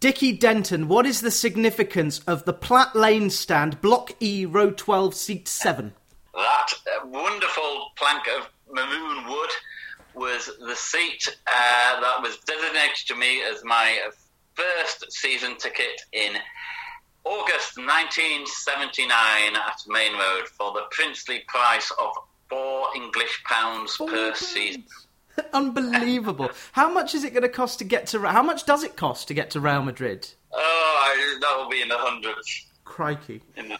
Dickie Denton, what is the significance of the Platt Lane stand, Block E, Row 12, Seat 7? That uh, wonderful plank of maroon wood was the seat uh, that was designated to me as my first season ticket in August 1979 at Maine Road for the princely price of four English pounds per season. Unbelievable. how much is it going to cost to get to? How much does it cost to get to Real Madrid? Oh, that will be in the hundreds. Crikey. In the,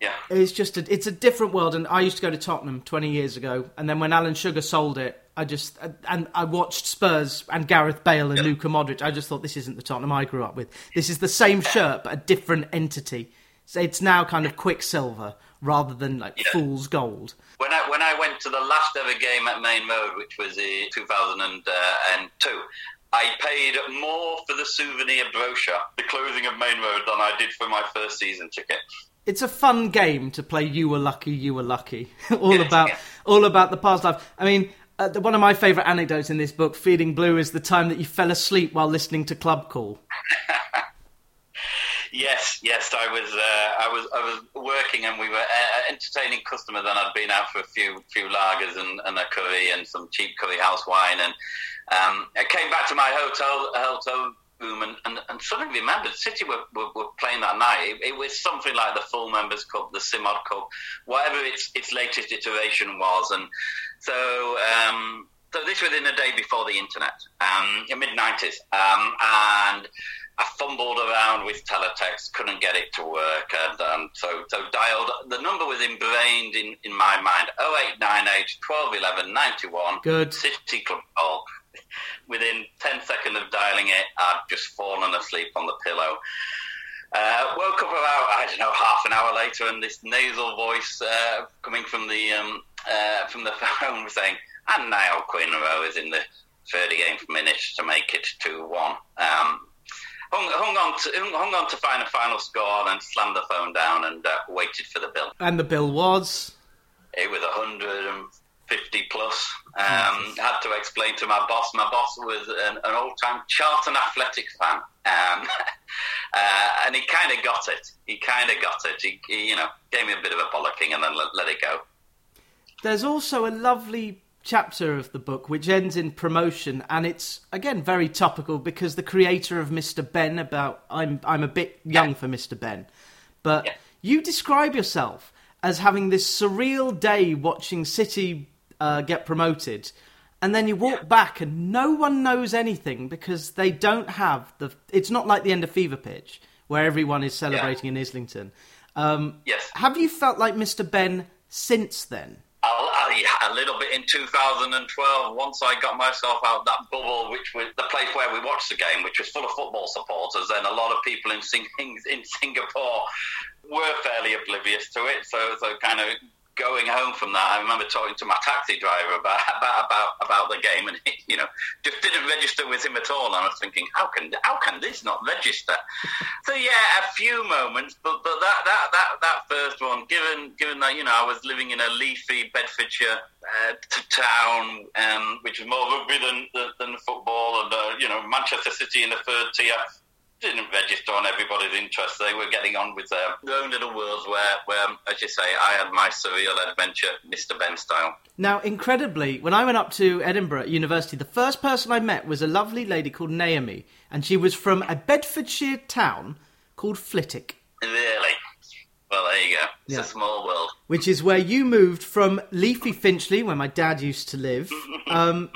yeah. It's just a, it's a different world, and I used to go to Tottenham 20 years ago, and then when Alan Sugar sold it, I just and I watched Spurs and Gareth Bale and Luka Modric. I just thought this isn't the Tottenham I grew up with. This is the same shirt but a different entity. So it's now kind of Quicksilver rather than like yeah. fool's gold. When I when I went to the last ever game at Maine Road, which was in 2002, I paid more for the souvenir brochure, the clothing of Maine Road, than I did for my first season ticket. It's a fun game to play. You were lucky. You were lucky. all about all about the past life. I mean, uh, one of my favourite anecdotes in this book, Feeling Blue, is the time that you fell asleep while listening to Club Call. yes, yes, I was, uh, I was, I was working, and we were uh, entertaining customers, and I'd been out for a few, few lagers and, and a curry and some cheap curry house wine, and um, I came back to my hotel, hotel room and, and, and suddenly remembered City were, were, were playing that night. It, it, was something like the Full Members Cup, the Simod Cup, whatever its its latest iteration was. And so um, so this was in the day before the internet, um, mid nineties, um, and. I fumbled around with teletext, couldn't get it to work, and um, so so dialed. The number was ingrained in, in my mind: 0898 1211 91. Good. City Club call within 10 seconds of dialing it, I'd just fallen asleep on the pillow. Uh, woke up about, I don't know, half an hour later, and this nasal voice uh, coming from the um, uh, from the phone was saying, and now Rowe is in the 38th minute to make it 2 1. Um, hung, hung, on to, hung on to find a final score, and slammed the phone down and uh, waited for the bill. And the bill was? It was 100 50 plus. Um, had to explain to my boss. My boss was an, an old time Charlton Athletic fan. Um, uh, and he kind of got it. He kind of got it. He, he, you know, gave me a bit of a bollocking and then let, let it go. There's also a lovely chapter of the book which ends in promotion and it's again very topical because the creator of Mr. Benn about I'm I'm a bit young yeah. for Mr. Benn, but yeah. you describe yourself as having this surreal day watching City uh, get promoted, and then you walk yeah. back and no one knows anything because they don't have the. It's not like the end of Fever Pitch where everyone is celebrating in Islington. Um, yes. Have you felt like Mr. Benn since then? A little bit in 2012 once I got myself out that bubble, which was the place where we watched the game, which was full of football supporters, and a lot of people in, Sing- in Singapore were fairly oblivious to it. So, so kind of going home from that, I remember talking to my taxi driver about about about, about the game, and he, you know, just didn't register with him at all. And I was thinking, how can how can this not register? so yeah, a few moments, but but that that that that first one, given given that you know I was living in a leafy Bedfordshire uh, town, um, which was more rugby than than football, and uh, you know Manchester City in the third tier didn't register on everybody's interest. They were getting on with their, own little worlds where, where, as you say, I had my surreal adventure, Mr. Benn style. Now, incredibly, when I went up to Edinburgh University, the first person I met was a lovely lady called Naomi, and she was from a Bedfordshire town called Flitwick. Really? Well, there you go. It's yeah. a small world. Which is where you moved from leafy Finchley, where my dad used to live. um,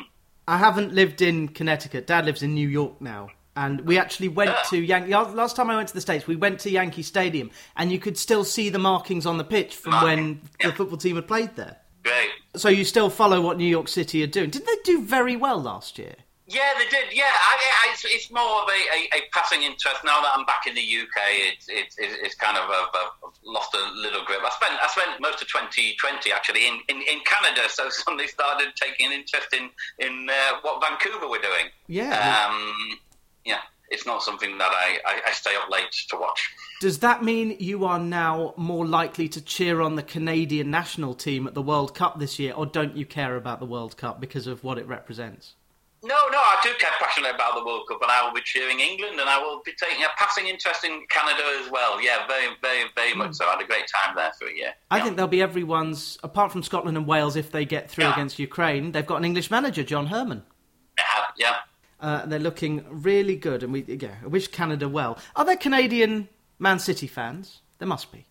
I haven't lived in Connecticut. Dad lives in New York now and we actually went to Yankee. Last time I went to the states, we went to Yankee Stadium, and you could still see the markings on the pitch from when the football team had played there. Great. So you still follow what New York City are doing. Didn't they do very well last year? Yeah, they did. Yeah, I, I, it's, it's, more of a, a, a, passing interest now that I'm back in the UK. It's it's, it's kind of a, a, lost a little grip. I spent I spent most of 2020 actually in, in, in Canada, so suddenly started taking an interest in in uh, what Vancouver were doing. Yeah. Um, yeah, it's not something that I, I, I, stay up late to watch. Does that mean you are now more likely to cheer on the Canadian national team at the World Cup this year, or don't you care about the World Cup because of what it represents? No, no, I do care passionately about the World Cup, and I will be cheering England, and I will be taking a passing interest in Canada as well. Yeah, very, very, very much so. I had a great time there for a year. I yeah. think they'll be everyone's, apart from Scotland and Wales, if they get through yeah. against Ukraine. They've got an English manager, John Herdman. Yeah, yeah. Uh, they're looking really good, and we yeah, I wish Canada well. Are there Canadian Man City fans? There must be.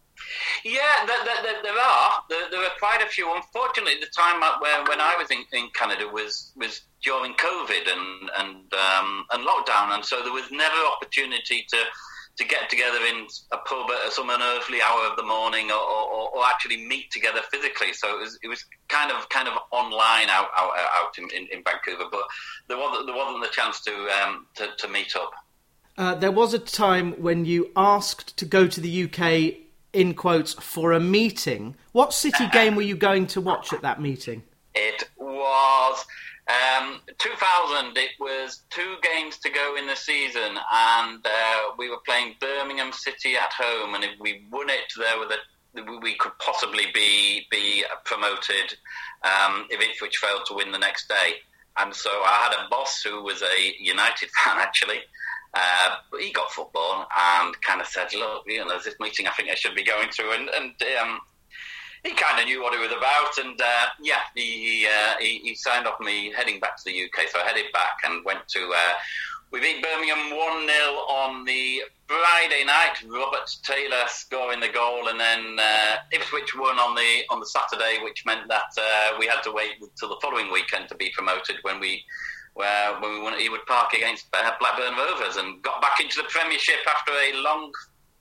Yeah, there, there, there are. There, there, are quite a few. Unfortunately, the time when, when I was in, in Canada was was during COVID and and um, and lockdown, and so there was never opportunity to to get together in a pub at some unearthly hour of the morning, or, or, or actually meet together physically. So it was it was kind of kind of online out out, out in, in, in Vancouver, but there wasn't there wasn't the chance to um, to, to meet up. Uh, there was a time when you asked to go to the UK in quotes for a meeting. What City game were you going to watch at that meeting? It was um, 2000. It was two games to go in the season, and uh, we were playing Birmingham City at home. And if we won it, there were the we could possibly be be promoted um, if Ipswich failed to win the next day. And so I had a boss who was a United fan actually, uh, but he got football and kind of said, "Look, you know, there's this meeting I think I should be going to," and and um, he kind of knew what it was about, and uh, yeah, he uh, he, he, signed off me heading back to the UK. So I headed back and went to. Uh, we beat Birmingham one 0 on the Friday night. Robert Taylor scoring the goal, and then uh, Ipswich won on the on the Saturday, which meant that uh, we had to wait until the following weekend to be promoted when we where when we at Ewood Park against uh, Blackburn Rovers and got back into the Premiership after a long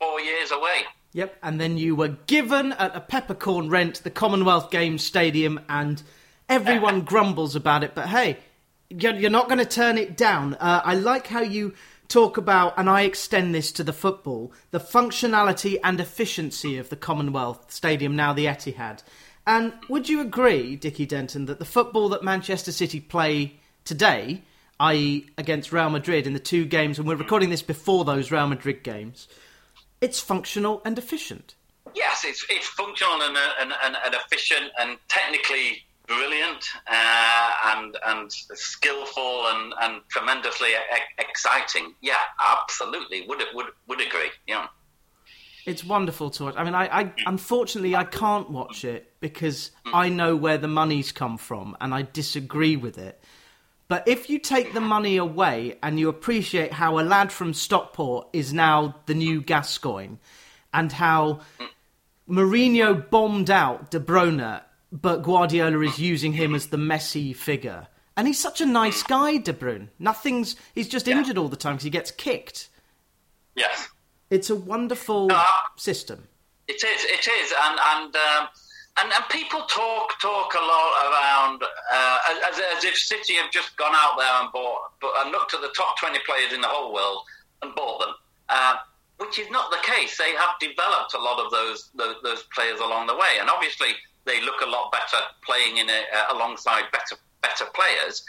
four years away. Yep, and then you were given at a peppercorn rent the Commonwealth Games Stadium, and everyone grumbles about it. But hey, you're not going to turn it down. Uh, I like how you talk about, and I extend this to the football, the functionality and efficiency of the Commonwealth Stadium, now the Etihad. And would you agree, Dickie Denton, that the football that Manchester City play today, i.e., against Real Madrid in the two games, and we're recording this before those Real Madrid games, it's functional and efficient. Yes, it's it's functional and and, and, and efficient and technically brilliant uh, and and skillful and, and tremendously e- exciting. Yeah, absolutely. Would would would agree. Yeah. It's wonderful to watch. I mean, I, I unfortunately I can't watch it because mm. I know where the money's come from, and I disagree with it. But if you take the money away and you appreciate how a lad from Stockport is now the new Gascoigne, and how Mourinho bombed out De Bruyne, but Guardiola is using him as the Messi figure. And he's such a nice guy, De Bruyne. Nothing's. He's just yeah. injured all the time because he gets kicked. Yes. It's a wonderful uh, system. It is. It is. And and um, and, and people talk talk a lot around uh, as, as if City have just gone out there and bought and looked at the top twenty players in the whole world and bought them, uh, which is not the case. They have developed a lot of those, those, those players along the way, and obviously they look a lot better playing in a, uh, alongside better better players.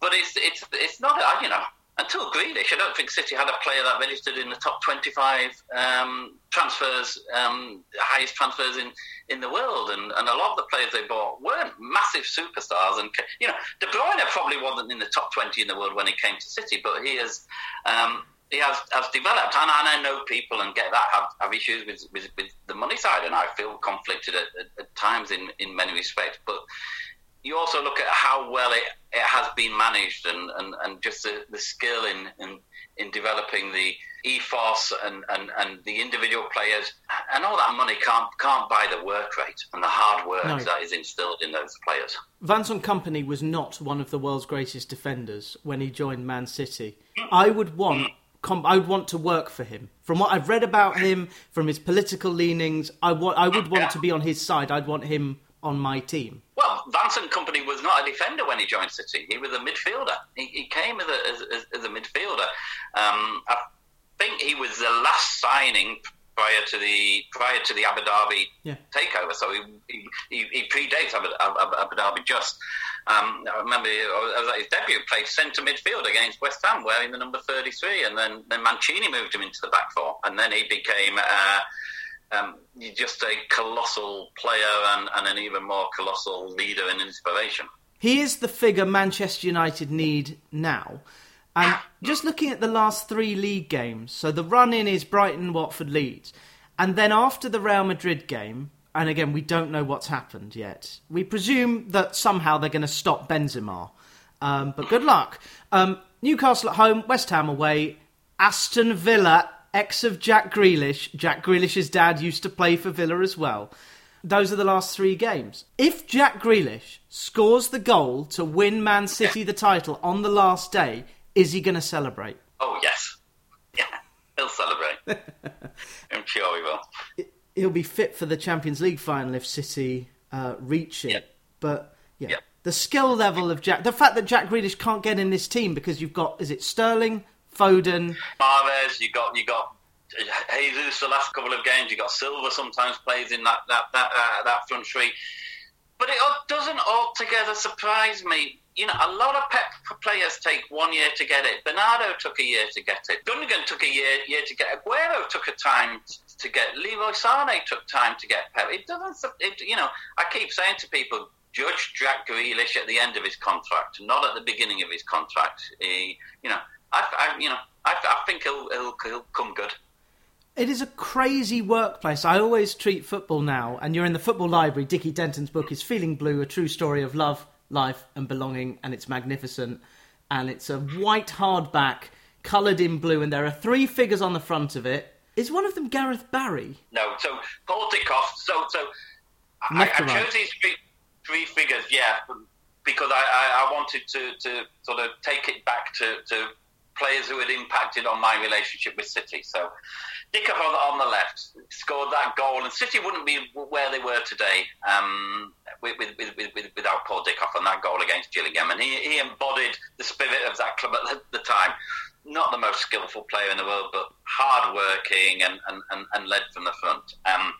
But it's it's it's not you know until Grealish, I don't think City had a player that registered in the top 25 um, transfers, um, highest transfers in, in the world. And, and a lot of the players they bought weren't massive superstars. And, you know, De Bruyne probably wasn't in the top 20 in the world when he came to City, but he has. Um, he has, has developed, and, and, I know people and get that have, have issues with, with, with the money side, and I feel conflicted at, at, at times in, in many respects. But you also look at how well it, it has been managed and, and, and just the, the skill in, in, in developing the ethos and, and, and the individual players and all that money can't can't buy the work rate and the hard work no. that is instilled in those players. Vincent Kompany was not one of the world's greatest defenders when he joined Man City. Mm. I would want I would want to work for him. From what I've read about him, from his political leanings, I, wa- I would want to be on his side. I'd want him on my team? Well, Vincent Kompany was not a defender when he joined City. He was a midfielder. He, he came as a, as, as a midfielder. Um, I think he was the last signing prior to the prior to the Abu Dhabi yeah. takeover. So he, he, he predates Abu, Abu, Dhabi just. Um, I remember was at his debut, played centre midfield against West Ham, wearing the number 33, and then, then Mancini moved him into the back four, and then he became uh, um, you're just a colossal player and, and, an even more colossal leader and inspiration. He is the figure Manchester United need now. And just looking at the last three league games, so the run in is Brighton, Watford, Leeds. And then after the Real Madrid game, and again, we don't know what's happened yet. We presume that somehow they're going to stop Benzema. Um, but good luck. Um, Newcastle at home, West Ham away, Aston Villa, ex of Jack Grealish. Jack Grealish's dad used to play for Villa as well. Those are the last three games. If Jack Grealish scores the goal to win Man City the title on the last day, is he going to celebrate? Oh, yes. Yeah, he'll celebrate. I'm sure he will. He'll be fit for the Champions League final if City uh, reach it. But yeah, Yep. the skill level of Jack, the fact that Jack Grealish can't get in this team because you've got, is it Sterling, Foden? Mahrez, you got you got Jesus the last couple of games. You got Silva sometimes plays in that that that uh, that front three, but it doesn't altogether surprise me. You know, a lot of Pep players take one year to get it. Bernardo took a year to get it. Gundogan took a year year to get. it. Aguero took a time to get. Leroy Sané took time to get Pep. It doesn't. It, you know, I keep saying to people, judge Jack Grealish at the end of his contract, not at the beginning of his contract. He, you know, I, I you know, I, I think he'll, he'll he'll come good. It is a crazy workplace. I always treat football now, and you're in the football library. Dickie Denton's book is Feeling Blue, a true story of love, life, and belonging, and it's magnificent. And it's a white hardback, coloured in blue, and there are three figures on the front of it. Is one of them Gareth Barry? No, so Paul Dickov. So so I, I chose these three, three figures, yeah, because I, I, I wanted to, to sort of take it back to, to players who had impacted on my relationship with City. So Dickov on, the- on the left scored that goal, and City wouldn't be where they were today um, with, with, with, with, without Paul Dickov on that goal against Gillingham. And he, he embodied the spirit of that club at the, time. Not the most skillful player in the world, but hard working and, and, and, and led from the front. Um,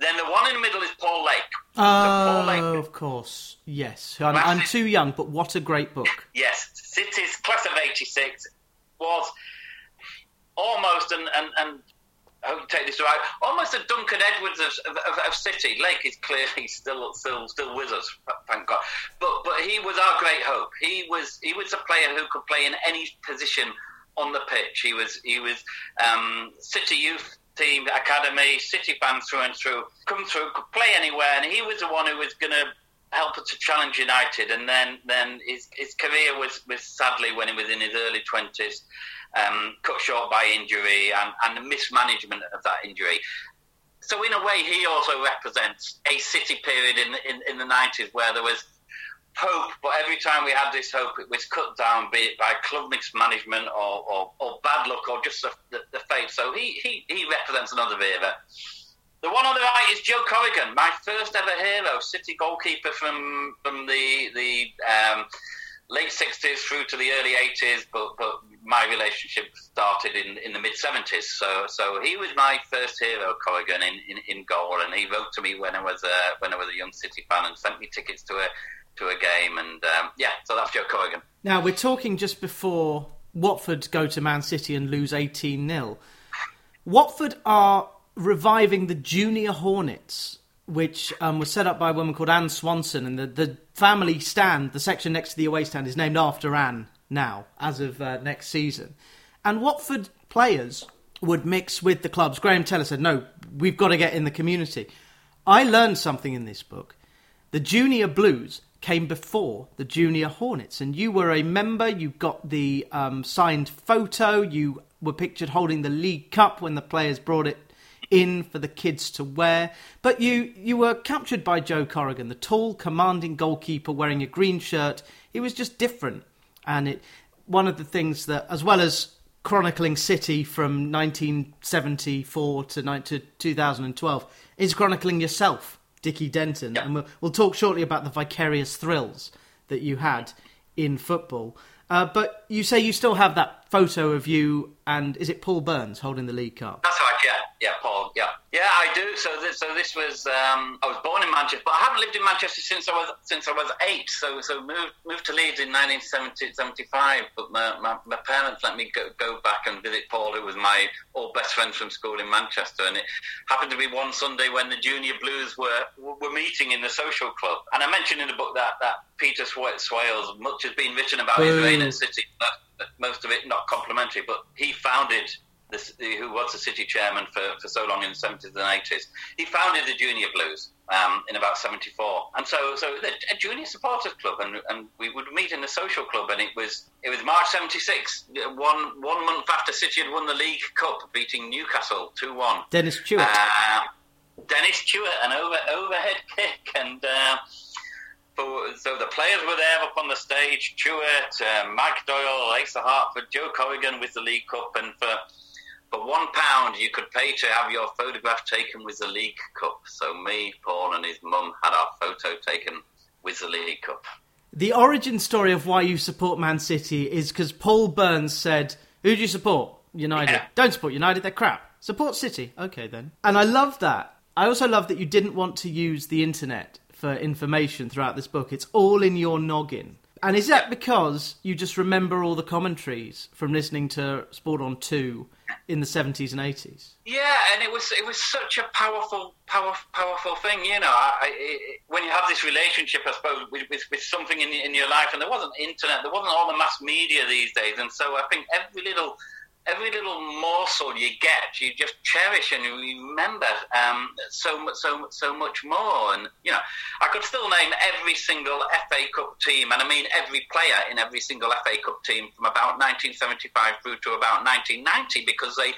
then the one in the middle is Paul Lake. So Paul Oh, Lake of course. Yes. I'm, I'm too young, but what a great book. Yes, City's class of '86 was almost and and and I hope you take this right, almost a Duncan Edwards of, of, of City. Lake is clearly still still still with us, thank God. But but he was our great hope. He was he was a player who could play in any position on the pitch. He was he was um, City youth team academy, City fan through and through. Come through, could play anywhere, and he was the one who was going to help us to challenge United. And then then his his career was was sadly when he was in his early twenties. Um, cut short by injury and, and the mismanagement of that injury. So in a way, he also represents a City period in in, in the 90s where there was hope, but every time we had this hope, it was cut down, be it by club mismanagement or, or, or bad luck or just the, the, the fate. So he, he, he represents another era. The one on the right is Joe Corrigan, my first ever hero, City goalkeeper from from the the um, late 60s through to the early 80s, but, but my relationship started in, in the mid 70s. So so he was my first hero, Corrigan, in, in, in goal, and he wrote to me when I was a, when I was a young City fan and sent me tickets to a to a game, and um, yeah, so that's Joe Corrigan. Now, we're talking just before Watford go to Man City and lose 18 0. Watford are reviving the Junior Hornets, which um, was set up by a woman called Anne Swanson, and the, the family stand, the section next to the away stand, is named after Anne now, as of uh, next season. And Watford players would mix with the clubs. Graham Taylor said, no, we've got to get in the community. I learned something in this book. The Junior Blues came before the Junior Hornets, and you were a member. You got the um, signed photo. You were pictured holding the League Cup when the players brought it in for the kids to wear. But you you were captured by Joe Corrigan, the tall, commanding goalkeeper wearing a green shirt. He was just different, and it one of the things that, as well as chronicling City from 1974 to, to 2012, is chronicling yourself, Dickie Denton. Yeah. And we'll, we'll talk shortly about the vicarious thrills that you had in football. Uh, but you say you still have that photo of you and is it Paul Burns holding the League Cup? That's right, yeah, yeah, Paul, yeah. I do. So this, so this was um, I was born in Manchester, but I haven't lived in Manchester since I was since I was eight. So so moved moved to Leeds in 1970, 75. But my, my, my, parents let me go, go back and visit Paul, who was my old best friend from school in Manchester. And it happened to be one Sunday when the Junior Blues were were meeting in the social club. And I mentioned in the book that that Peter Swales, much has been written about his reign at City. But, most of it not complimentary, but he founded this, who was the city chairman for, for so long in the 70s and 80s, he founded the Junior Blues um, in about 74. And so, so a junior supporters club, and, and we would meet in the social club, and it was it was March 76, one, one month after City had won the League Cup, beating Newcastle 2 1. Dennis Tueart. Uh, Dennis Tueart, an over, overhead kick, and. Uh, so the players were there up on the stage. Tueart, uh, Mike Doyle, Asa Hartford, Joe Corrigan with the League Cup, and for for one pound, you could pay to have your photograph taken with the League Cup. So me, Paul, and his mum had our photo taken with the League Cup. The origin story of why you support Man City is because Paul Burns said, "Who do you support? United. Yeah. Don't support United. They're crap. Support City. Okay then." And I love that. I also love that you didn't want to use the internet for information throughout this book. It's all in your noggin. And is that because you just remember all the commentaries from listening to Sport on 2 in the 70s and 80s? Yeah, and it was it was such a powerful, powerful, powerful thing. You know, I, it, when you have this relationship, I suppose, with, with, with something in, in your life, and there wasn't internet, there wasn't all the mass media these days, and so I think every little every little morsel you get, you just cherish and you remember um, so so so much more. And you know, I could still name every single FA Cup team, and I mean every player in every single FA Cup team from about 1975 through to about 1990 because they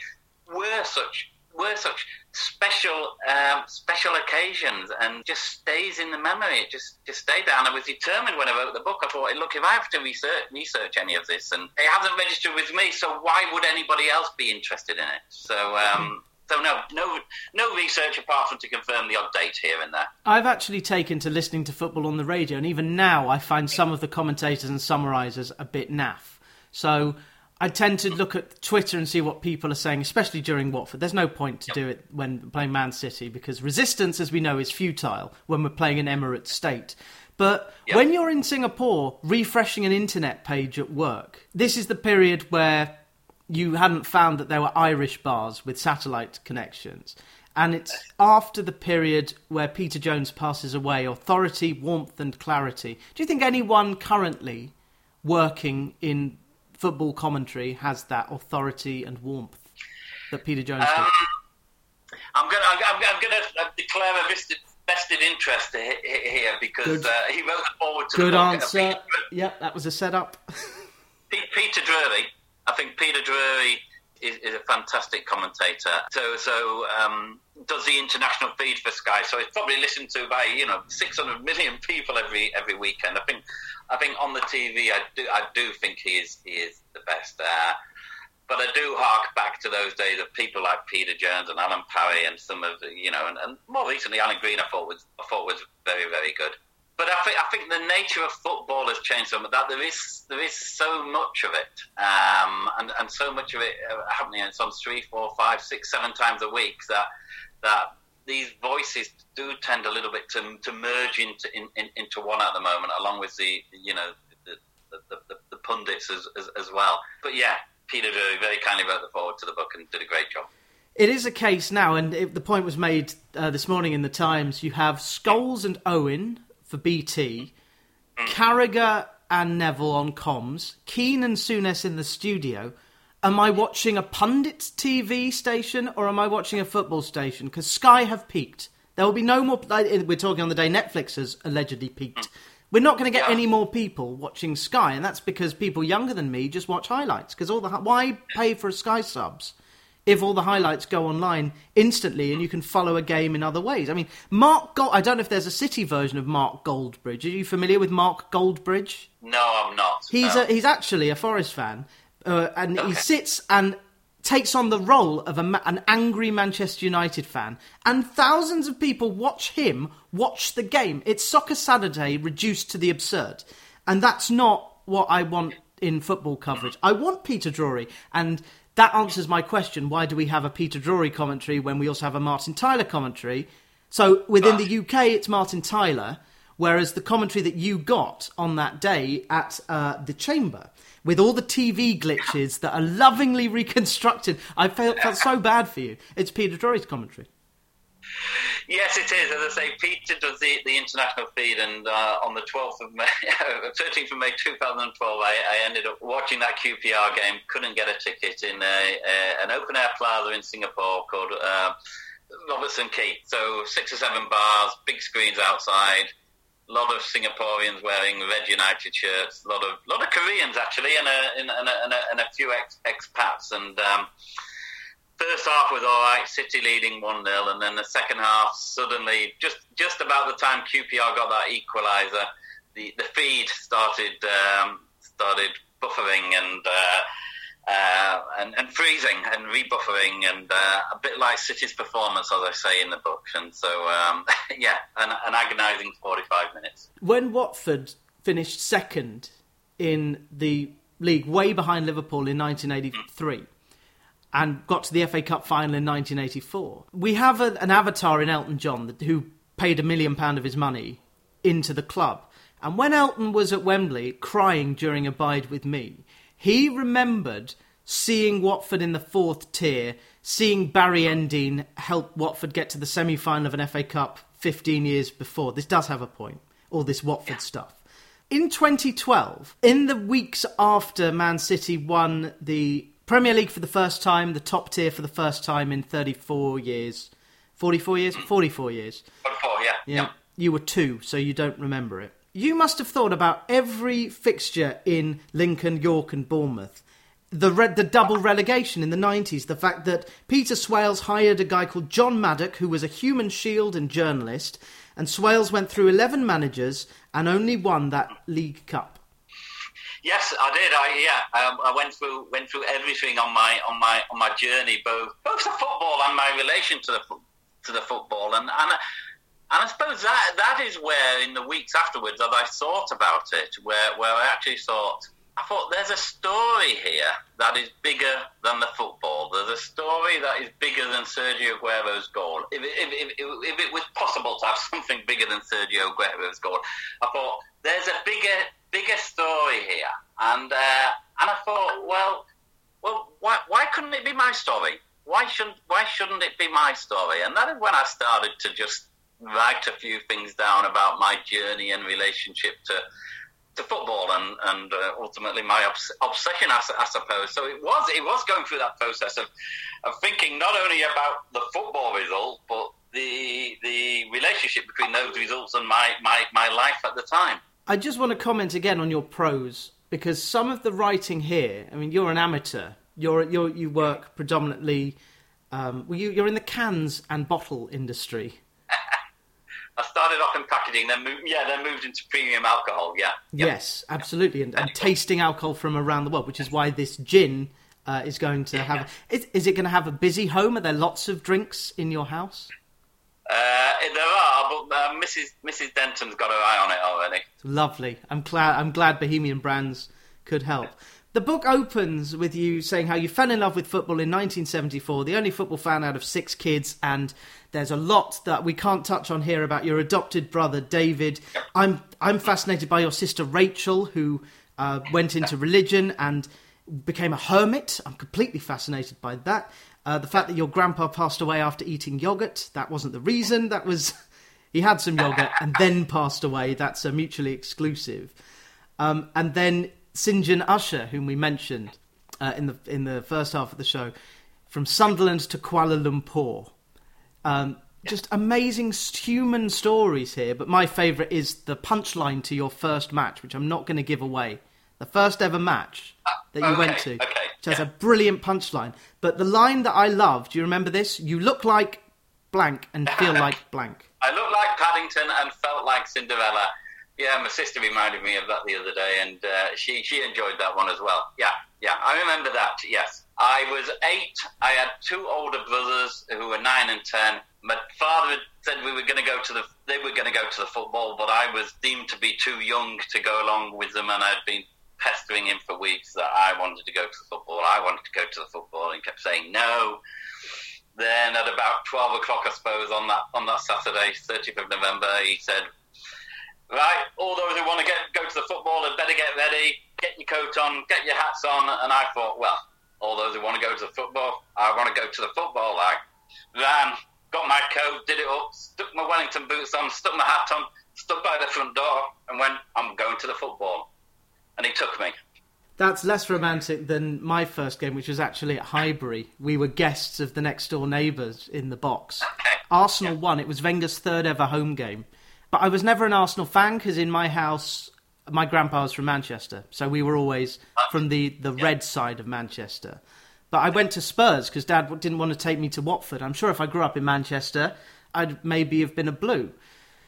were such were such special um, special occasions and just stays in the memory. It just just stayed there. And I was determined when I wrote the book. I thought, look, if I have to research research any of this, and it hasn't registered with me, so why would anybody else be interested in it? So. Um, so no, no, no research apart from to confirm the odd date here and there. I've actually taken to listening to football on the radio, and even now I find some of the commentators and summarisers a bit naff. So I tend to look at Twitter and see what people are saying, especially during Watford. There's no point to yep. do it when playing Man City because resistance, as we know, is futile when we're playing an Emirates state. But yep. when you're in Singapore refreshing an internet page at work, this is the period where you hadn't found that there were Irish bars with satellite connections. And it's after the period where Peter Jones passes away authority, warmth, and clarity. Do you think anyone currently working in football commentary has that authority and warmth that Peter Jones um, did? I'm going to I'm, I'm to uh, declare a vested, vested interest here because uh, he wrote the forward to Good answer. Yep, that was a setup. Peter Drury, I think Peter Drury is, is, a fantastic commentator. So, so um, does the international feed for Sky. So it's probably listened to by you know 600 million people every every weekend. I think I think on the TV, I do I do think he is he is the best. Uh, but I do hark back to those days of people like Peter Jones and Alan Parry and some of the, you know, and, and more recently Alan Green. I thought was I thought was very very good. But I think I think the nature of football has changed so much that there is there is so much of it, um, and and so much of it uh, happening. It's on three, four, five, six, seven times a week that that these voices do tend a little bit to, to merge into in, in, into one at the moment, along with the you know the, the, the, the pundits as, as, as, well. But yeah, Peter very kindly wrote the forward to the book and did a great job. It is a case now, and it, the point was made uh, this morning in the Times. You have Scholes and Owen for BT, mm. Carragher and Neville on comms, Keane and Souness in the studio am I watching a pundit TV station or am I watching a football station? Because Sky have peaked. There will be no more. We're talking on the day Netflix has allegedly peaked. We're not going to get yeah. any more people watching Sky, and that's because people younger than me just watch highlights. Because all the why pay for Sky subs if all the highlights go online instantly and you can follow a game in other ways? I mean, Mark Gold. I don't know if there's a city version of Mark Goldbridge. Are you familiar with Mark Goldbridge? No, I'm not. He's no. a, he's actually a Forest fan, uh, and okay. he sits and takes on the role of a, an angry Manchester United fan, and thousands of people watch him watch the game. It's Soccer Saturday reduced to the absurd, and that's not what I want in football coverage. I want Peter Drury and that answers my question. Why do we have a Peter Drury commentary when we also have a Martin Tyler commentary? So within the UK, it's Martin Tyler, whereas the commentary that you got on that day at uh, the Chamber, with all the TV glitches that are lovingly reconstructed, I felt, felt so bad for you. It's Peter Drury's commentary. Yes, it is. As I say, Peter does the, the international feed, and uh, on the 12th of May, 13th of May 2012, I, I, ended up watching that QPR game. Couldn't get a ticket in a, a, an open air plaza in Singapore called uh, Robertson Quay. So six or seven bars, big screens outside. A lot of Singaporeans wearing Red United shirts. A lot of lot of Koreans actually, and a, and a, and a, and a few ex, expats. And um, first half was all right, City leading 1 0, and then the second half, suddenly, just just about the time QPR got that equaliser, the, the feed started um, started buffering and, uh, uh, and, and freezing and rebuffering, and uh, a bit like City's performance, as I say in the book. And so, um, yeah, an, an agonising 45 minutes. When Watford finished second in the league, way behind Liverpool in 1983. Mm and got to the FA Cup final in 1984. We have a, an avatar in Elton John who paid a million pound of his money into the club. And when Elton was at Wembley crying during Abide with Me, he remembered seeing Watford in the fourth tier, seeing Barry Endean help Watford get to the semi final of an FA Cup 15 years before. This does have a point, all this Watford stuff. In 2012, in the weeks after Man City won the Premier League for the first time, the top tier for the first time in 34 years. 44 years? 44 years. 44, yeah. yeah. Yeah. You were two, so you don't remember it. You must have thought about every fixture in Lincoln, York, and Bournemouth. The, re- the double relegation in the 90s, the fact that Peter Swales hired a guy called John Maddock, who was a human shield and journalist, and Swales went through 11 managers and only won that League Cup. Yes, I did. I yeah, um, I went through went through everything on my on my on my journey, both both the football and my relation to the to the football, and and. And I suppose that that is where, in the weeks afterwards, that I thought about it, where where I actually thought, I thought there's a story here that is bigger than the football. There's a story that is bigger than Sergio Aguero's goal. If if, if, if it was possible to have something bigger than Sergio Aguero's goal, I thought there's a bigger bigger story here. And uh, and I thought, well, well, why why couldn't it be my story? Why shouldn't why shouldn't it be my story? And that is when I started to just write a few things down about my journey and relationship to to football and and uh, ultimately my obs- obsession, I, I, suppose. So it was it was going through that process of of thinking not only about the football result, but the the relationship between those results and my, my, my life at the time. I just want to comment again on your prose because some of the writing here. I mean, you're an amateur. You're, you're you work predominantly. Um, well, you, you're in the cans and bottle industry. I started off in packaging, then moved, yeah, then moved into premium alcohol. Yeah. Yep. Yes, absolutely, and, and, tasting alcohol from around the world, which is why this gin uh, is going to have. Is, is it going to have a busy home? Are there lots of drinks in your house? Uh, there are, but uh, Mrs. Mrs. Denton's got her eye on it already. Lovely. I'm glad. I'm glad Bohemian Brands could help. The book opens with you saying how you fell in love with football in 1974, the only football fan out of six kids, and there's a lot that we can't touch on here about your adopted brother David. I'm I'm fascinated by your sister Rachel, who uh, went into religion and became a hermit. I'm completely fascinated by that. Uh, the fact that your grandpa passed away after eating yogurt, that wasn't the reason. That was. He had some yogurt and then passed away. That's a mutually exclusive. Um, and then Sinjin Usher, whom we mentioned uh, in the in the first half of the show, from Sunderland to Kuala Lumpur. Um, just amazing human stories here, but my favourite is the punchline to your first match, which I'm not going to give away. The first ever match that you okay, went to. Okay, which has yeah. a brilliant punchline. But the line that I love, do you remember this? You look like blank and feel like blank. I look like Paddington and felt like Cinderella. Yeah, my sister reminded me of that the other day, and uh, she she enjoyed that one as well. Yeah, yeah, I remember that. Yes, I was eight. I had two older brothers who were nine and ten. My father said we were going to go to the they were going to go to the football, but I was deemed to be too young to go along with them, and I'd been pestering him for weeks that I wanted to go to the football. I wanted to go to the football, and kept saying no. Then at about twelve o'clock, I suppose, on that on that Saturday, thirtieth of November, he said, "Right, all those who want to get go to the football had better get ready, get your coat on, get your hats on." And I thought, well, all those who want to go to the football, I want to go to the football. Like, ran, got my coat, did it up, stuck my Wellington boots on, stuck my hat on, stood by the front door, and went, "I'm going to the football." And he took me. That's less romantic than my first game, which was actually at Highbury. We were guests of the next door neighbours in the box. Arsenal won. It was Wenger's third ever home game. But I was never an Arsenal fan because in my house, my grandpa was from Manchester. So we were always from the, the red side of Manchester. But I went to Spurs because dad didn't want to take me to Watford. I'm sure if I grew up in Manchester, I'd maybe have been a blue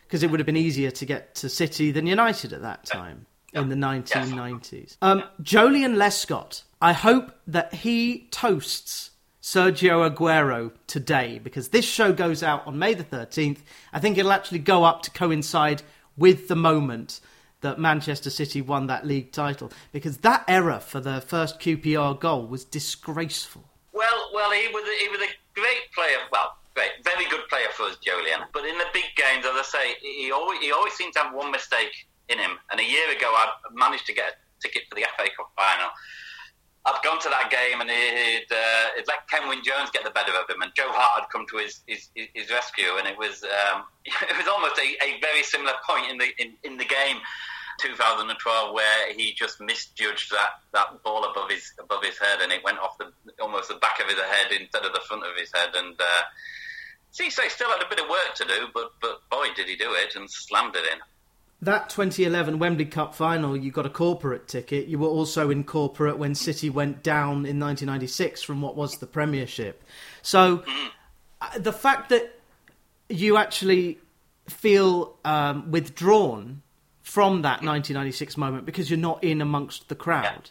because it would have been easier to get to City than United at that time in the 1990s. Um, Joleon Lescott, I hope that he toasts Sergio Aguero today because this show goes out on May the 13th. I think it'll actually go up to coincide with the moment that Manchester City won that league title because that error for the first QPR goal was disgraceful. Well, well, he was a, he was a great player. Well, great, very good player for us, Joleon. But in the big games, as I say, he always he always seems to have one mistake in him. And a year ago, I managed to get a ticket for the FA Cup final. I'd gone to that game and he'd, uh, he'd let Kenwyne Jones get the better of him, and Joe Hart had come to his, his, his rescue, and it was um, it was almost a, a very similar point in the in, in the game. 2012, where he just misjudged that, that ball above his above his head, and it went off the almost the back of his head instead of the front of his head. And uh, Cisse still had a bit of work to do, but but boy, did he do it and slammed it in. That 2011 Wembley Cup final, you got a corporate ticket. You were also in corporate when City went down in 1996 from what was the Premiership. So uh, the fact that you actually feel um, withdrawn from that 1996 moment because you're not in amongst the crowd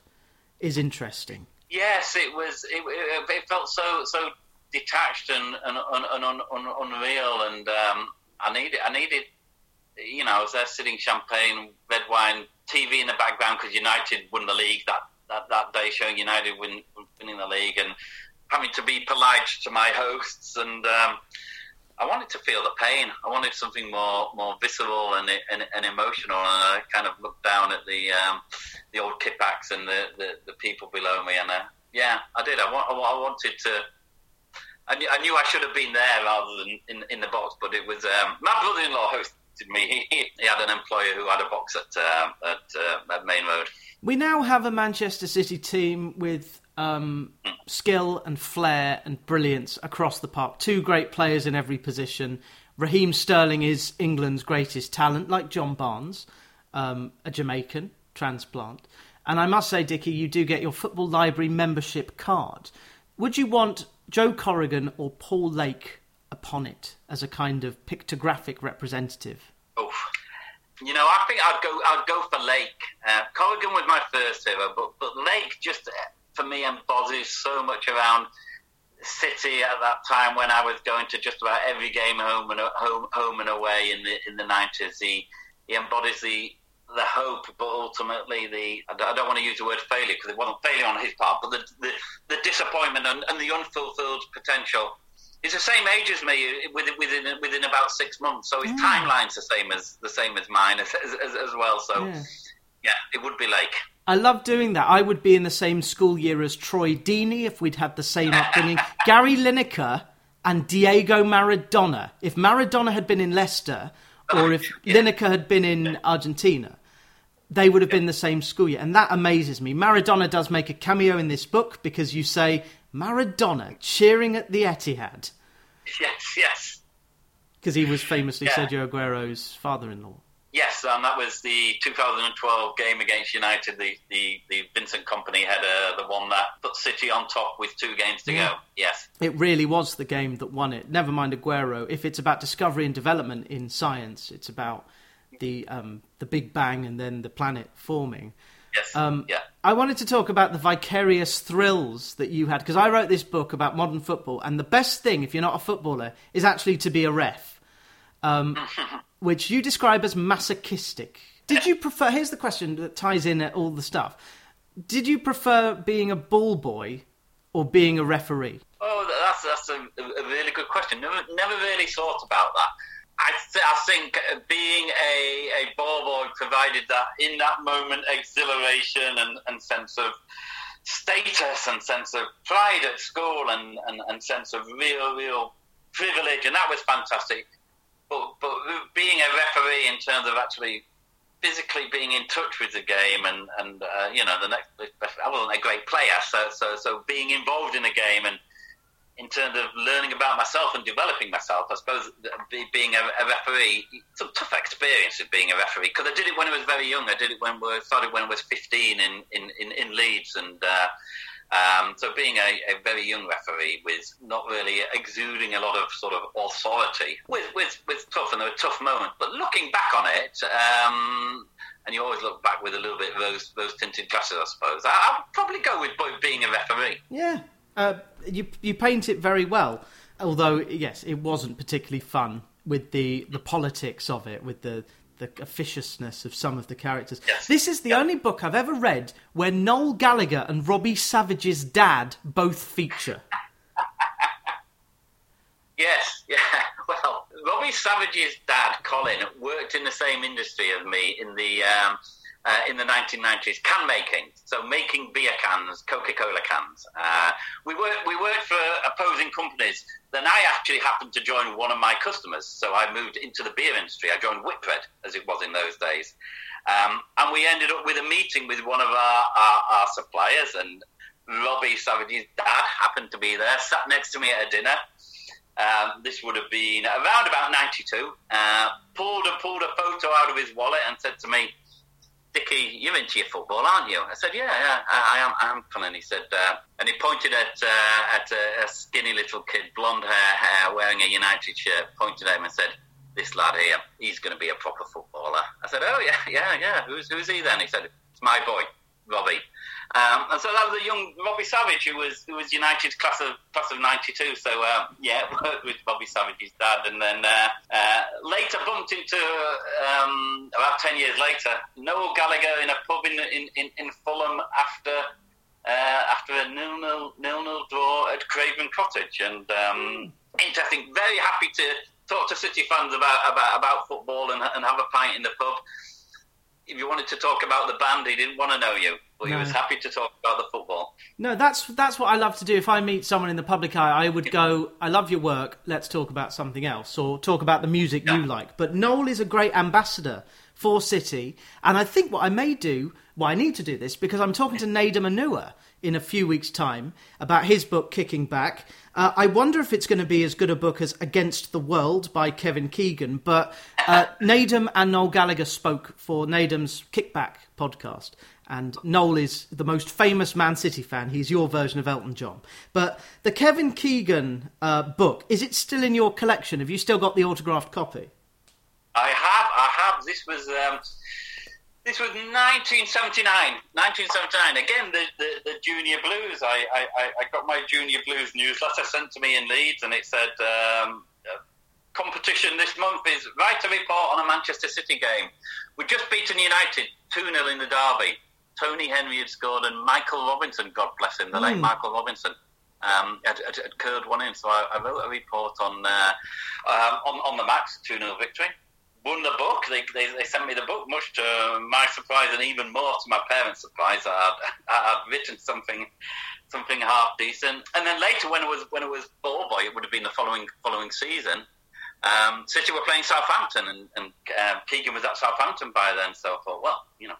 is interesting. Yes, it was. It, it, it felt so so detached and and, and, and un, un, unreal, and um, I needed I needed you know I was there sitting champagne, red wine, TV in the background because United won the league that, that that day, showing United win, winning the league, and having to be polite to my hosts and. Um, I wanted to feel the pain. I wanted something more more visceral and and, and emotional. And I kind of looked down at the um, the old Kippax and the, the, the, people below me, and uh, yeah, I did. I, wa- I wanted to. I knew, I I should have been there rather than in, in the box, but it was um, my brother-in-law hosted me. He, he, had an employer who had a box at uh, at, uh, at Maine Road. We now have a Manchester City team with um, skill and flair and brilliance across the park. Two great players in every position. Raheem Sterling is England's greatest talent, like John Barnes, um, a Jamaican transplant. And I must say, Dickie, you do get your Football Library membership card. Would you want Joe Corrigan or Paul Lake upon it as a kind of pictographic representative? Oh, you know, I think I'd go. I'd go for Lake. Uh, Corrigan was my first hero, but but Lake just for me embodies so much around City at that time when I was going to just about every game home and home home and away in the in the nineties. He he embodies the the hope, but ultimately the I don't want to use the word failure because it wasn't failure on his part, but the the, the disappointment and, and, the unfulfilled potential. He's the same age as me, within within within about six months. So his mm. timeline's the same as the same as mine as as, as well. So yeah. yeah, it would be like. I love doing that. I would be in the same school year as Troy Deeney if we'd had the same upbringing. Gary Lineker and Diego Maradona. If Maradona had been in Leicester, or if yeah. Lineker had been in Argentina, they would have been the same school year. And that amazes me. Maradona does make a cameo in this book because you say Maradona cheering at the Etihad. Yes, yes. Because he was famously yeah. Sergio Aguero's father in law. Yes, and that was the 2012 game against United. The the, the Vincent Kompany header, the one that put City on top with two games to yeah. go. Yes, it really was the game that won it. Never mind Aguero. If it's about discovery and development in science, it's about the um, the Big Bang and then the planet forming. Yes. Um, yeah. I wanted to talk about the vicarious thrills that you had because I wrote this book about modern football, and the best thing, if you're not a footballer, is actually to be a ref. Um, which you describe as masochistic. Did you prefer? Here's the question that ties in all the stuff. Did you prefer being a ball boy or being a referee? Oh, that's that's a, a really good question. Never never really thought about that. I, th- I think being a, a ball boy provided that in that moment exhilaration and, and sense of status and sense of pride at school and, and, and sense of real, real privilege, and that was fantastic. But, but being a referee in terms of actually physically being in touch with the game and, and uh, you know, the next, I wasn't a great player, so, so, so being involved in a game and in terms of learning about myself and developing myself. I suppose being a, referee, it's a tough experience of being a referee because I did it when I was very young. I did it when I started when I was 15 in, in, in, in Leeds and. Uh, um, so being a, a, very young referee with not really exuding a lot of sort of authority with, with tough and there were tough moments. But looking back on it, um, and you always look back with a little bit of those, rose tinted glasses, I suppose. I, would probably go with being a referee. Yeah, uh, you you paint it very well, although yes, it wasn't particularly fun with the the politics of it, with the the officiousness of some of the characters. Yes. This is the only book I've ever read where Noel Gallagher and Robbie Savage's dad both feature. yes, yeah. Well, Robbie Savage's dad, Colin, worked in the same industry as me in the um, uh, in the 1990s, can making. So making beer cans, Coca-Cola cans. Uh, we worked we worked for opposing companies. Then I actually happened to join one of my customers. So I moved into the beer industry. I joined Whitbread, as it was in those days. Um, and we ended up with a meeting with one of our, our, our suppliers, and Robbie Savage's dad happened to be there, sat next to me at a dinner. Um, this would have been around about 92. Uh, pulled a pulled a photo out of his wallet and said to me, Dickie, you're into your football, aren't you? I said, yeah, yeah, I, I am, I am, Colin. He said, uh, and he pointed at uh, at a, a, skinny little kid, blonde hair, hair, wearing a United shirt, pointed at him and said, this lad here, he's going to be a proper footballer. I said, oh, yeah, yeah, yeah. Who's, who's he then? He said, it's my boy, Robbie. Um, and so that was a young Robbie Savage who was who was United's class of class of '92. So uh, yeah, worked with Robbie Savage's dad, and then uh, uh, later bumped into um, about ten years later Noel Gallagher in a pub in in, in, Fulham after. Uh, after a nil-nil, nil-nil draw at Craven Cottage, and um, interesting. Very happy to talk to City fans about about, about football and, and have a pint in the pub if you wanted to talk about the band, he didn't want to know you, but no. he was happy to talk about the football. No, that's that's what I love to do. If I meet someone in the public eye, I would go, "I love your work. Let's talk about something else, or talk about the music yeah. you like." But Noel is a great ambassador for City, and I think what I may do, well, I need to do this because I'm talking to Nedum Onuoha in a few weeks' time about his book Kicking Back. Uh, I wonder if it's going to be as good a book as Against the World by Kevin Keegan. But uh, and Noel Gallagher spoke for Nedum's Kickback podcast. And Noel is the most famous Man City fan. He's your version of Elton John. But the Kevin Keegan uh, book, is it still in your collection? Have you still got the autographed copy? I have. I have. This was. Um this was 1979. 1979. Again, the, the, the Junior Blues. I, I, I got my Junior Blues newsletter sent to me in Leeds, and it said um, uh, competition this month is write a report on a Manchester City game. We'd just beaten United 2 0 in the derby. Tony Henry had scored, and Michael Robinson, God bless him, the mm. late hmm. Michael Robinson, um, had, had, had curled one in. So I, I wrote a report on, uh, um, on, on the match, 2 0 victory won the book. They, they, they, sent me the book, much to my surprise and even more to my parents' surprise. I had, I had written something something half decent, and then later when it was when it was ball boy, it would have been the following following season. Um, City were playing Southampton, and, and uh, Keegan was at Southampton by then. So I thought, well, you know,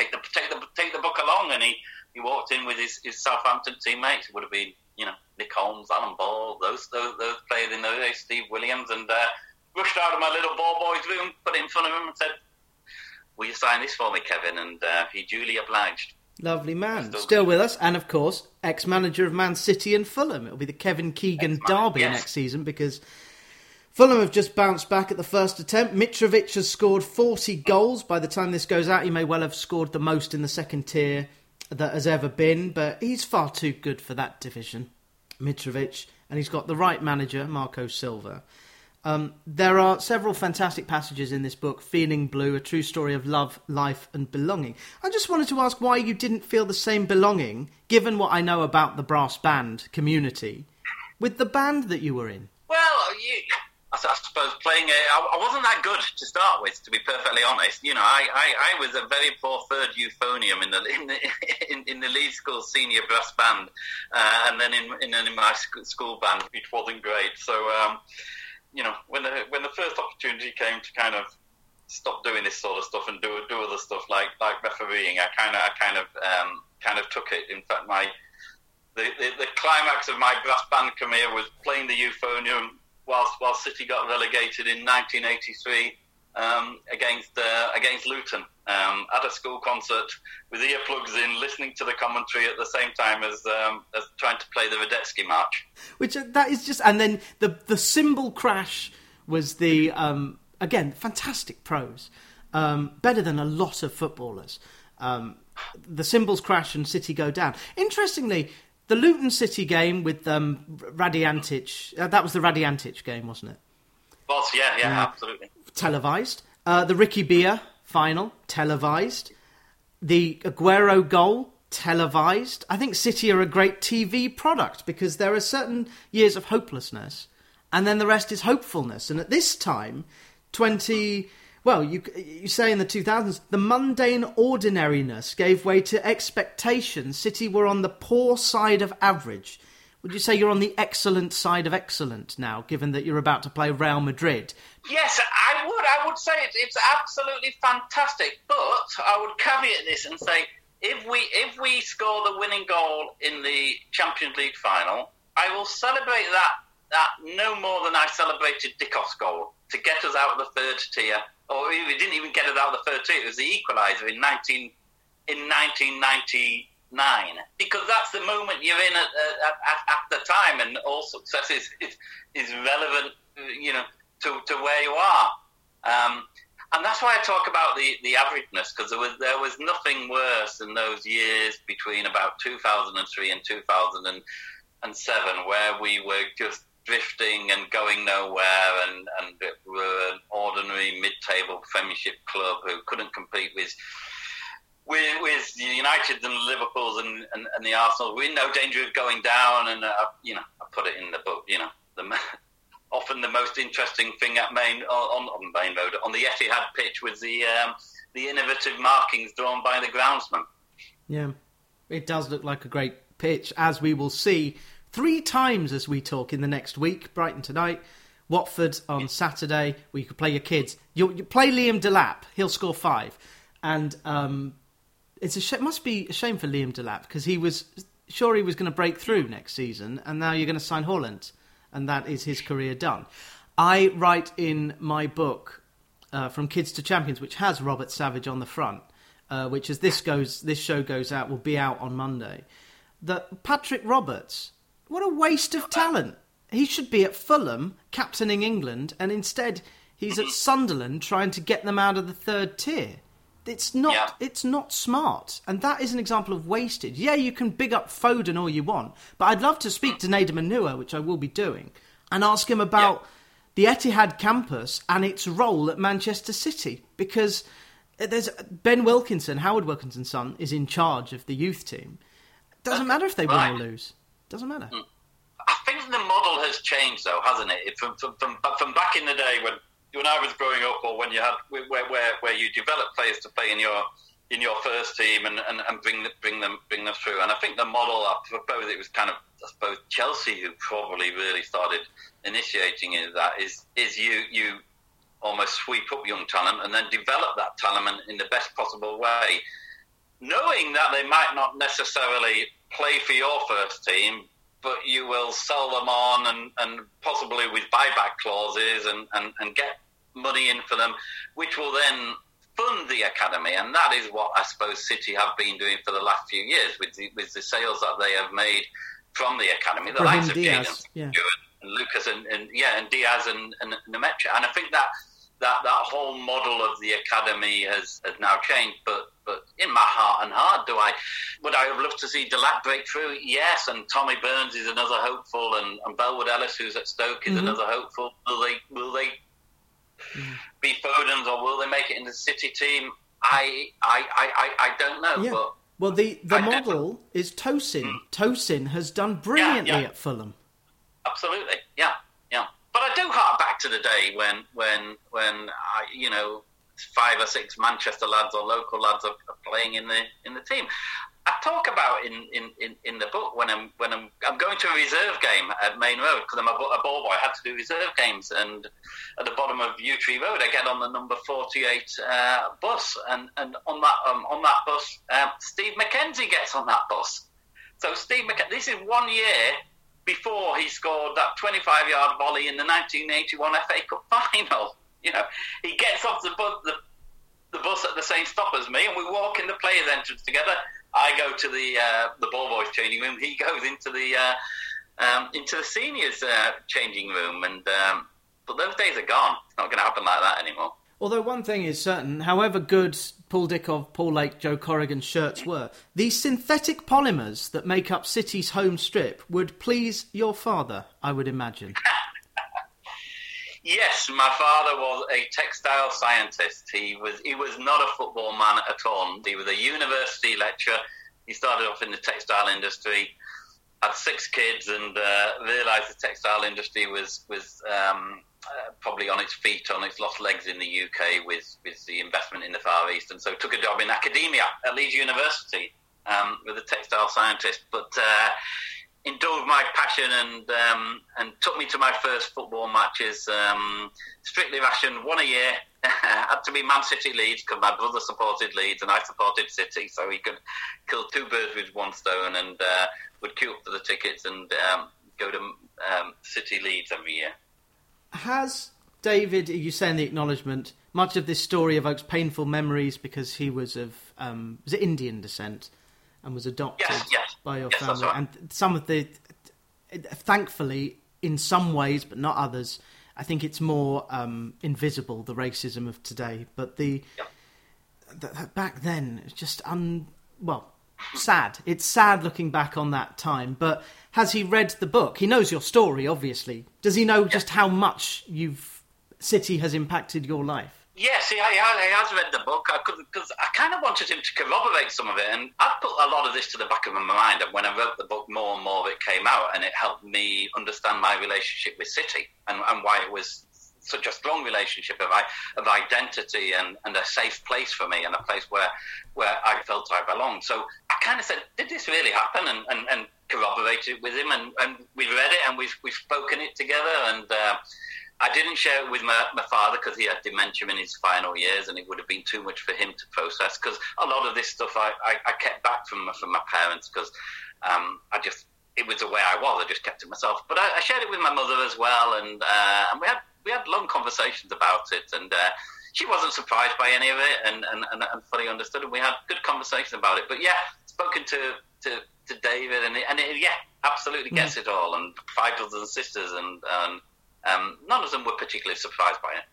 take the take the take the book along, and he, he walked in with his, his Southampton teammates. It would have been, you know, Nick Holmes, Alan Ball, those those, those players in those days, Steve Williams, and uh, rushed out of my little ball boy's room, put it in front of him, and said, "Will you sign this for me, Kevin?" And uh, he duly obliged. Lovely man, still, still with us, and of course, ex-manager of Man City and Fulham. It'll be the Kevin Keegan derby yes. next season because Fulham have just bounced back at the first attempt. Mitrovic has scored 40 goals. By the time this goes out, he may well have scored the most in the second tier that has ever been, but he's far too good for that division, Mitrovic, and he's got the right manager, Marco Silva. Um, there are several fantastic passages in this book, Feeling Blue, a true story of love, life, and belonging. I just wanted to ask why you didn't feel the same belonging, given what I know about the brass band community, with the band that you were in. Well, you, I, I suppose playing it, I, wasn't that good to start with, to be perfectly honest. You know, I, I, I was a very poor third euphonium in the in the, in, in the Leeds School senior brass band, uh, and then in, in, in my school band, it wasn't great. So. Um, you know, when the when the first opportunity came to kind of stop doing this sort of stuff and do do other stuff like like refereeing, I kind of I kind of um, kind of took it. In fact, my the, the, the climax of my brass band career was playing the euphonium whilst whilst City got relegated in 1983 um, against uh, against Luton um, at a school concert with earplugs in, listening to the commentary at the same time as um, as trying to play the Radetzky March. Which uh, that is just, and then the the cymbal crash was the um, again fantastic prose, um, better than a lot of footballers. Um, the cymbals crash and City go down. Interestingly. The Luton City game with um, Raddy Antic, uh, that was the Raddy Antic game, wasn't it? Was, yeah, yeah, absolutely televised. Uh, the Ricky Villa final, televised. The Aguero goal, televised. I think City are a great TV product because there are certain years of hopelessness and then the rest is hopefulness. And at this time, 20. Well, you, you say in the 2000s, the mundane ordinariness gave way to expectation. City were on the poor side of average. Would you say you're on the excellent side of excellent now, given that you're about to play Real Madrid? Yes, I would. I would say it's, it's absolutely fantastic. But I would caveat this and say if we if we score the winning goal in the Champions League final, I will celebrate that that no more than I celebrated Dickov's goal to get us out of the third tier. Or we didn't even get us out of the third tier. It was the equaliser in nineteen in 1990 nine because that's the moment you're in at, at, at, the time, and all success is, is, is relevant, you know, to, to where you are. Um, and that's why I talk about the, the averageness because there was there was nothing worse in those years between about 2003 and 2007 where we were just drifting and going nowhere and, and were an ordinary mid-table premiership club who couldn't compete with with, with United and Liverpools and, and, and, the Arsenal, we're in no danger of going down. And uh, you know, I put it in the book. You know, the, often the most interesting thing at main on, on Maine Road on the Etihad pitch was the um, the innovative markings drawn by the groundsman. Yeah, it does look like a great pitch, as we will see three times as we talk in the next week. Brighton tonight. Watford on Saturday, where you could play your kids. You, you play Liam Delap; he'll score five, and um, it's a sh- it must be a shame for Liam Delap because he was sure he was going to break through next season, and now you're going to sign Haaland, and that is his career done. I write in my book uh, from Kids to Champions, which has Robert Savage on the front, uh, which as this goes, this show goes out will be out on Monday. That Patrick Roberts, what a waste of talent! He should be at Fulham captaining England, and instead he's at Sunderland trying to get them out of the third tier. It's not. Yeah. It's not smart, and that is an example of wastage. Yeah, you can big up Foden all you want, but I'd love to speak to Nedum Onuoha, which I will be doing, and ask him about yeah. the Etihad campus and its role at Manchester City because there's Ben Wilkinson, Howard Wilkinson's son, is in charge of the youth team. Doesn't matter if they win or lose. Doesn't matter. Hmm. I think the model has changed, though, hasn't it? From, from, from, from back in the day when when I was growing up, or when you had where where, where you develop players to play in your in your first team and, and, and bring bring them bring them through. And I think the model, I suppose it was kind of I suppose Chelsea who probably really started initiating it, that is is you you almost sweep up young talent and then develop that talent in the best possible way, knowing that they might not necessarily play for your first team, but you will sell them on and, and possibly with buyback clauses and, and, and get money in for them, which will then fund the academy. And that is what I suppose City have been doing for the last few years with the, with the sales that they have made from the academy. The likes of Diaz, yeah. and Lucas and, and, yeah, and Diaz and, and Nmecha. And I think that that that whole model of the academy has, has now changed. But but in my heart and heart, do I would I have loved to see Delap break through? Yes, and Tommy Burns is another hopeful, and, and Belwood Ellis, who's at Stoke, is mm-hmm. another hopeful. Will they will they mm. be Fodens or will they make it in the City team? I I I, I don't know, yeah. but. Well, the, the model is Tosin. Mm. Tosin has done brilliantly yeah, yeah. at Fulham. Absolutely, yeah. But I do hark back to the day when, when, when I, you know, five or six Manchester lads or local lads are, are playing in the in the team. I talk about in, in, in, in, the book when I'm when I'm I'm going to a reserve game at Maine Road because I'm a, a, ball boy. I had to do reserve games, and at the bottom of Yew Tree Road, I get on the number forty eight uh, bus, and, and on that um, on that bus, um, Steve Mackenzie gets on that bus. So Steve Mackenzie, this is one year before he scored that twenty five yard volley in the nineteen eighty one FA Cup final. You know, he gets off the bus the, the bus at the same stop as me, and we walk in the players' entrance together I go to the uh, the ball boys changing room. He goes into the uh, um, into the seniors uh, changing room, and um, but those days are gone. It's not going to happen like that anymore. Although one thing is certain, however good Paul Dickov, Paul Lake, Joe Corrigan shirts were, these synthetic polymers that make up City's home strip would please your father, I would imagine. Yes, my father was a textile scientist. He was he was not a football man at all. He was a university lecturer. He started off in the textile industry, had six kids, and uh, realised the textile industry was was um, uh, probably on its feet, on its lost legs in the UK with with the investment in the Far East, and so took a job in academia at Leeds University um, with a textile scientist. But uh, indulged my passion and um, and took me to my first football matches. Um, strictly rationed, one a year. had to be Man City Leeds because my brother supported Leeds and I supported City, so he could kill two birds with one stone and uh, would queue up for the tickets and um, go to um, City Leeds every year. Has David, you say in the acknowledgement, much of this story evokes painful memories because he was of um, was Indian descent? and was adopted yes, yes. by your yes, family. Right. And some of the, thankfully, in some ways, but not others, I think it's more um, invisible the racism of today. But the, the, the back then, it's just un well sad. It's sad looking back on that time. But has he read the book? He knows your story, obviously. Does he know just how much you've City has impacted your life? Yes, he, he, has read the book I because I, I kind of wanted him to corroborate some of it, and I put a lot of this to the back of my mind. And when I wrote the book, more and more of it came out, and it helped me understand my relationship with City and, and why it was such a strong relationship of, of identity and, and a safe place for me, and a place where where I felt I belonged. So I kind of said, "Did this really happen?" and, and, and corroborated with him, and, and we've read it and we've we've spoken it together, and. Uh, I didn't share it with my, my father because he had dementia in his final years, and it would have been too much for him to process. Because a lot of this stuff I, I, I kept back from from my parents because um, I just it was the way I was. I just kept it myself. But I, I shared it with my mother as well, and uh, and we had we had long conversations about it, and uh, she wasn't surprised by any of it, and, and, and, and fully understood. And we had good conversation about it. But yeah, spoken to to, to David, and it, and it, yeah, absolutely gets mm. it all, and five brothers and sisters, and, and um, none of them were particularly surprised by it.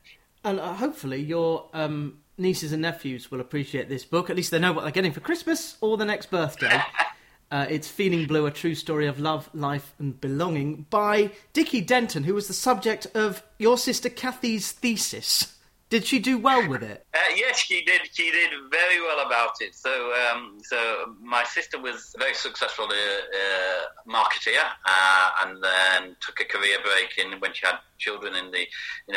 And uh, hopefully, your um, nieces and nephews will appreciate this book. At least they know what they're getting for Christmas or the next birthday. uh, it's Feeling Blue, a true story of love, life, and belonging by Dickie Denton, who was the subject of your sister Kathy's thesis. Did she do well with it? Uh, yes, she did. She did very well about it. So, um, so my sister was a very successful uh, uh, marketeer, uh, and then took a career break in when she had children in the in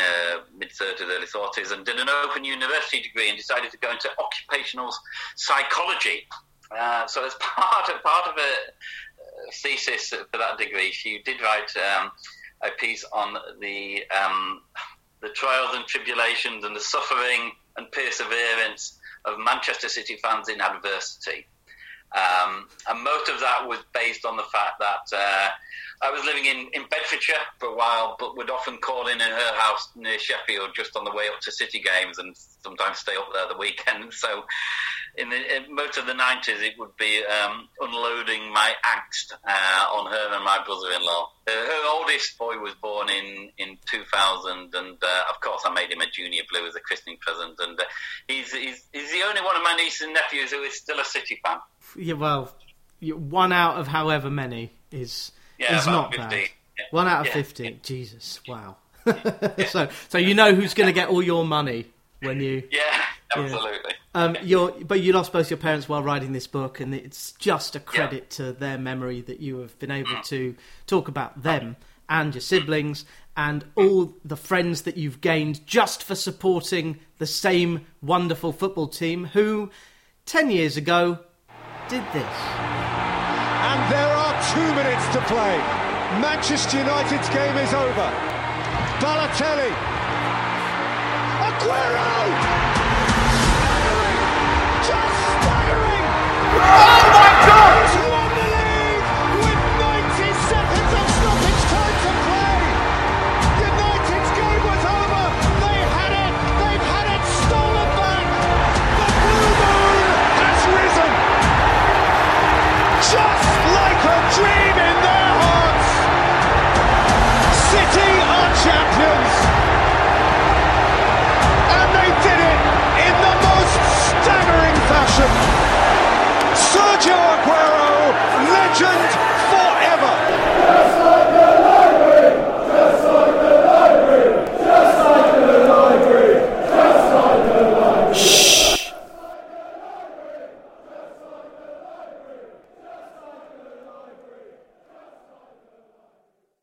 mid thirties, early forties, and did an open university degree, and decided to go into occupational psychology. Uh, so, as part of part of a thesis for that degree, she did write um, a piece on the um, the trials and tribulations and the suffering and perseverance of Manchester City fans in adversity. Um, and most of that was based on the fact that uh, I was living in, in Bedfordshire for a while, but would often call in in her house near Sheffield just on the way up to City games and sometimes stay up there the weekend. So in, the, in most of the 90s, it would be um, unloading my angst uh, on her and my brother-in-law. Uh, her oldest boy was born in, in 2000, and uh, of course I made him a junior blue as a christening present, and uh, he's, he's, he's the only one of my nieces and nephews who is still a City fan. Yeah, well, one out of however many is, Yeah, is not bad. Yeah. One out of Yeah. 50. Jesus, wow. so, so you know who's going to get all your money when you... Yeah, absolutely. Um, you're, but you lost both your parents while writing this book, and it's just a credit to their memory that you have been able to talk about them and your siblings and all the friends that you've gained just for supporting the same wonderful football team who, 10 years ago, did this. And there are two minutes to play. Manchester United's game is over. Balotelli. Aguero! Oh my God!